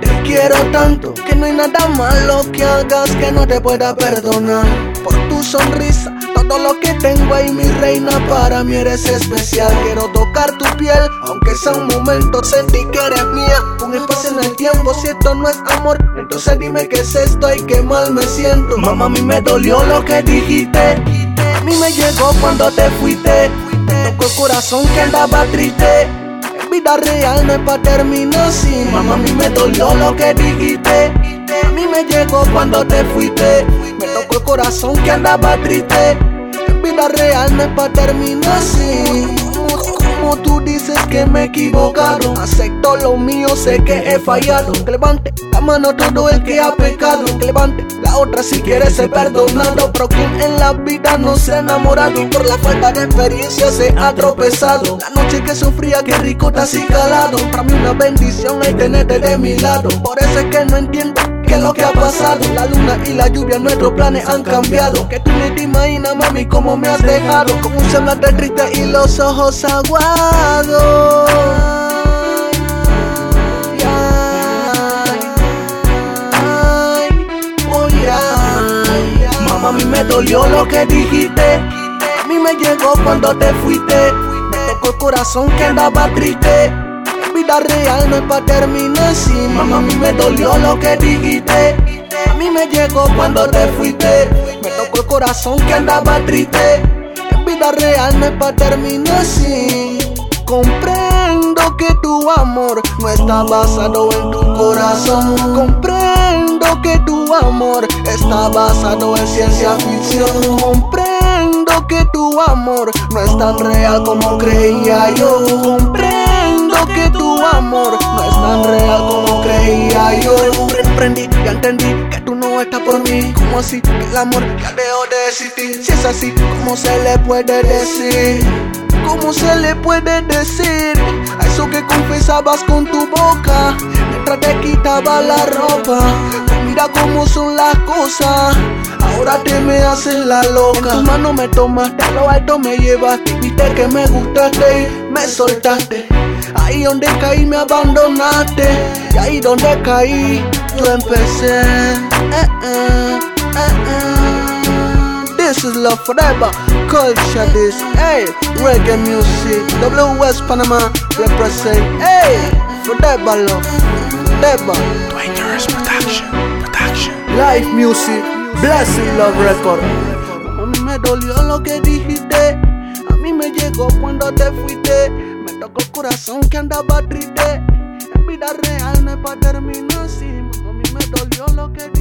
Te quiero tanto que no hay nada malo que hagas que no te pueda perdonar. Por tu sonrisa, todo lo que tengo ahí, mi reina, para mí eres especial. Quiero tocar tu piel, aunque sea un momento, sentí que eres mía. Un espacio en el tiempo, si esto no es amor, entonces dime qué es esto y qué mal me siento. Mamá, a mí me dolió lo que dijiste. A mí me llegó cuando te fuiste. Tocó el corazón que andaba triste. En vida real no es pa' terminar así. Mamá, a mí me dolió lo que dijiste. A mí me llegó cuando te fuiste. Me tocó el corazón que andaba triste. En vida real no es pa' terminar así. Como tú dices que me he equivocado, acepto lo mío, sé que he fallado. Que levante la mano todo el que ha pecado. Que levante la otra si quiere ser perdonado. Pero quien en la vida no se ha enamorado, por la falta de experiencia se ha tropezado. La noche que sufría, que rico te has calado. Para mí una bendición el tenerte de mi lado. Por eso es que no entiendo lo que ha pasado. La luna y la lluvia, nuestros planes han cambiado. Que tú ni te imaginas, mami, cómo me has dejado. Con un semblante triste y los ojos aguados. Ay. Mamá, a mí me dolió lo que dijiste. A mí me llegó cuando te fuiste. Me tocó el corazón que andaba triste. Vida real no es pa' terminar así. Mamá, a mí me dolió lo que dijiste. A mí me llegó cuando te fuiste. Me tocó el corazón que andaba triste. En vida real no es pa' terminar así. Comprendo que tu amor no está basado en tu corazón. Comprendo que tu amor está basado en ciencia ficción. Comprendo que tu amor no es tan real como creía yo. Comprendo que tu amor no es tan real como creía yo. Comprendí y entendí que tú no estás por mí. ¿Cómo así? Que el amor ya dejó de existir. Si es así, ¿cómo se le puede decir? ¿Cómo se le puede decir a eso que confesabas con tu boca mientras te quitaba la ropa? Mira cómo son las cosas. Ahora te me haces la loca. En tu mano me tomaste, a lo alto me llevaste. Viste que me gustaste y me soltaste. Ahí donde caí me abandonaste. Y ahí donde caí yo empecé. Eh, eh, eh, eh. This is love forever. Culture this, hey, reggae music. WS Panama represent, hey, forever love, forever. Dangerous Production. Production. Live music, blessing love record. A mí me dolió lo que dijiste. A mí me llegó cuando te fuiste. corazón que andaba triste. En vida real no es pa' terminar así. A mí me dolió lo que